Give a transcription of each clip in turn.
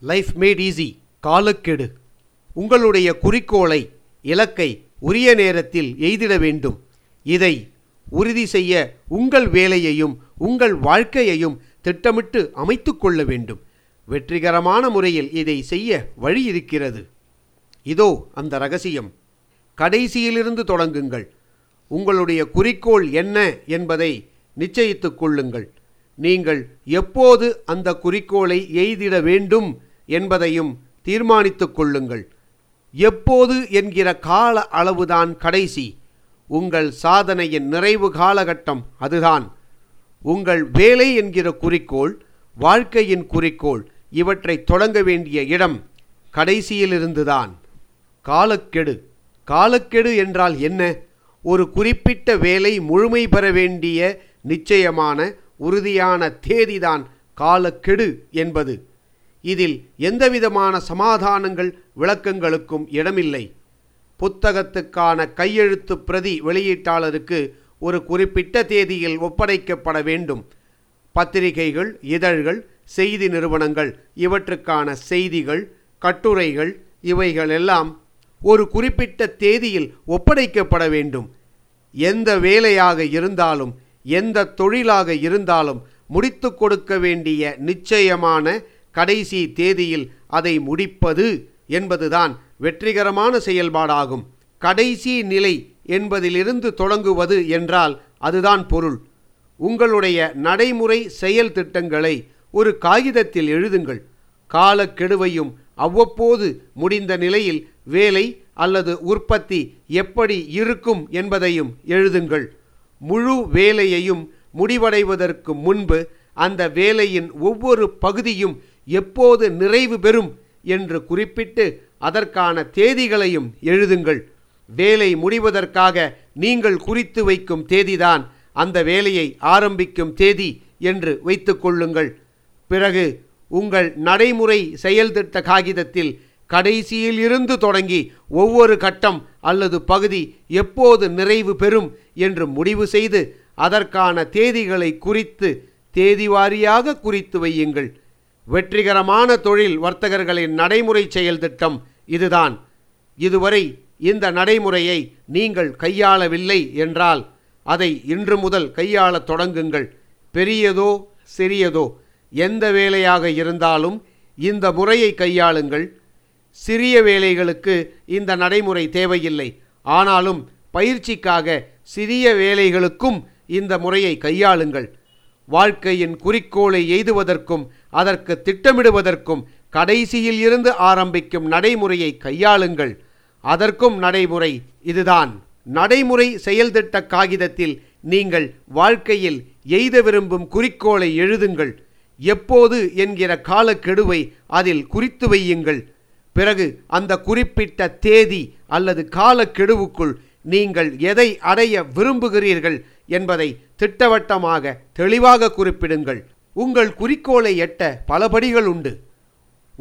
Life mat easy காலக்கெடு. உங்களுடைய குறிக்கோளை இலக்கை உரிய நேரத்தில் எய்திட வேண்டும். இதை உறுதி செய்ய உங்கள் வேலையையும் உங்கள் வாழ்க்கையையும் திட்டமிட்டு அமைத்து கொள்ள வேண்டும். வெற்றிகரமான முறையில் இதை செய்ய வழி இருக்கிறது. இதோ அந்த ரகசியம். கடைசியிலிருந்து தொடங்குங்கள். உங்களுடைய குறிக்கோள் என்ன என்பதை நிச்சயித்துக் கொள்ளுங்கள். நீங்கள் எப்போது அந்த குறிக்கோளை எய்திட வேண்டும் என்பதையும் தீர்மானித்துக் கொள்ளுங்கள். எப்போது என்கிற கால அளவுதான் கடைசி. உங்கள் சாதனையின் நிறைவு காலகட்டம் அதுதான். உங்கள் வேலை என்கிற குறிக்கோள் வாழ்க்கையின் குறிக்கோள் இவற்றை தொடங்க வேண்டிய இடம் கடைசியிலிருந்துதான். காலக்கெடு. காலக்கெடு என்றால் என்ன? ஒரு குறிப்பிட்ட வேலை முழுமை பெற வேண்டிய நிச்சயமான உறுதியான தேதிதான் காலக்கெடு என்பது. இதில் எந்தவிதமான சமாதானங்கள் விளக்கங்களுக்கும் இடமில்லை. புத்தகத்துக்கான கையெழுத்து பிரதி வெளியீட்டாளருக்கு ஒரு குறிப்பிட்ட தேதியில் ஒப்படைக்கப்பட வேண்டும். பத்திரிகைகள் இதழ்கள் செய்தி நிறுவனங்கள் இவற்றுக்கான செய்திகள் கட்டுரைகள் இவைகளெல்லாம் ஒரு குறிப்பிட்ட தேதியில் ஒப்படைக்கப்பட வேண்டும். எந்த வேலையாக இருந்தாலும் எந்த தொழிலாக இருந்தாலும் முடித்து கொடுக்க வேண்டிய நிச்சயமான கடைசி தேதியில் அதை முடிப்பது என்பதுதான் வெற்றிகரமான செயல்பாடாகும். கடைசி நிலை என்பதிலிருந்து தொடங்குவது என்றால் அதுதான் பொருள். உங்களுடைய நடைமுறை செயல் திட்டங்களை ஒரு காகிதத்தில் எழுதுங்கள். காலக்கெடுவையும் அவ்வப்போது முடிந்த நிலையில் வேலை அல்லது உற்பத்தி எப்படி இருக்கும் என்பதையும் எழுதுங்கள். முழு வேலையையும் முடிவடைவதற்கு முன்பு அந்த வேலையின் ஒவ்வொரு பகுதியும் எப்போது நிறைவு பெறும் என்று குறிப்பிட்டு அதற்கான தேதிகளையும் எழுதுங்கள். வேலை முடிவதற்காக நீங்கள் குறித்து வைக்கும் தேதிதான் அந்த வேலையை ஆரம்பிக்கும் தேதி என்று வைத்துக்கொள்ளுங்கள் பிறகு உங்கள் நடைமுறை செயல்திட்ட காகிதத்தில் கடைசியில் இருந்து தொடங்கி ஒவ்வொரு கட்டம் அல்லது பகுதி எப்போது நிறைவு பெறும் என்று முடிவு செய்து அதற்கான தேதிகளை குறித்து தேதி வாரியாக குறித்து வையுங்கள். வெற்றிகரமான தொழில் வர்த்தகர்களின் நடைமுறை செயல் திட்டம் இதுதான். இதுவரை இந்த நடைமுறையை நீங்கள் கையாளவில்லை என்றால் அதை இன்று முதல் கையாளத் தொடங்குங்கள். பெரியதோ சிறியதோ எந்த வேலையாக இருந்தாலும் இந்த முறையை கையாளுங்கள். சிறிய வேலைகளுக்கு இந்த நடைமுறை தேவையில்லை. ஆனாலும் பயிற்சிக்காக சிறிய வேலைகளுக்கும் இந்த முறையை கையாளுங்கள். வாழ்க்கையின் குறிக்கோளை எய்துவதற்கும் அதற்கு திட்டமிடுவதற்கும் கடைசியில் இருந்து ஆரம்பிக்கும் நடைமுறையை கையாளுங்கள். அதற்கும் நடைமுறை இதுதான். நடைமுறை செயல்திட்ட காகிதத்தில் நீங்கள் வாழ்க்கையில் எய்த விரும்பும் குறிக்கோளை எழுதுங்கள். எப்போது என்கிற காலக்கெடுவை அதில் குறித்து வையுங்கள். பிறகு அந்த குறிப்பிட்ட தேதி அல்லது காலக்கெடுவுக்குள் நீங்கள் எதை அடைய விரும்புகிறீர்கள் என்பதை திட்டவட்டமாக தெளிவாக குறிப்பிடுங்கள். உங்கள் குறிக்கோளை எட்ட பல படிகள் உண்டு.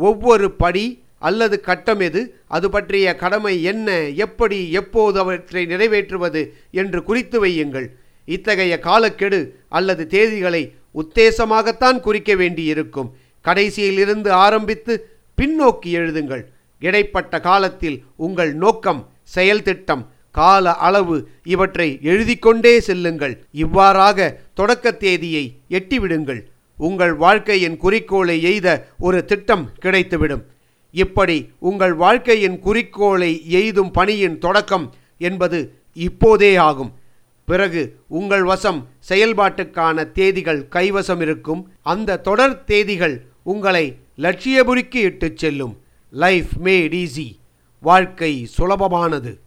ஒவ்வொரு படி அல்லது கட்டம் எது அது பற்றிய கடமை என்ன எப்படி எப்போது அவற்றை நிறைவேற்றுவது என்று குறித்து வையுங்கள். இத்தகைய காலக்கெடு அல்லது தேதிகளை உத்தேசமாகத்தான் குறிக்க வேண்டியிருக்கும். கடைசியிலிருந்து ஆரம்பித்து பின்னோக்கி எழுதுங்கள். இடைப்பட்ட காலத்தில் உங்கள் நோக்கம் செயல்திட்டம் கால அளவு இவற்றை எழுதிக்கொண்டே செல்லுங்கள். இவ்வாறாக தொடக்க தேதியை எட்டிவிடுங்கள். உங்கள் வாழ்க்கையின் குறிக்கோளை எய்த ஒரு திட்டம் கிடைத்துவிடும். இப்படி உங்கள் வாழ்க்கையின் குறிக்கோளை எய்தும் பணியின் தொடக்கம் என்பது இப்போதே ஆகும். பிறகு உங்கள் வசம் செயல்பாட்டுக்கான தேதிகள் கைவசம் இருக்கும். அந்த தொடர் தேதிகள் உங்களை லட்சியபுரிக்கு இட்டுச் செல்லும். லைஃப் மேட் ஈஸி வாழ்க்கை சுலபமானது.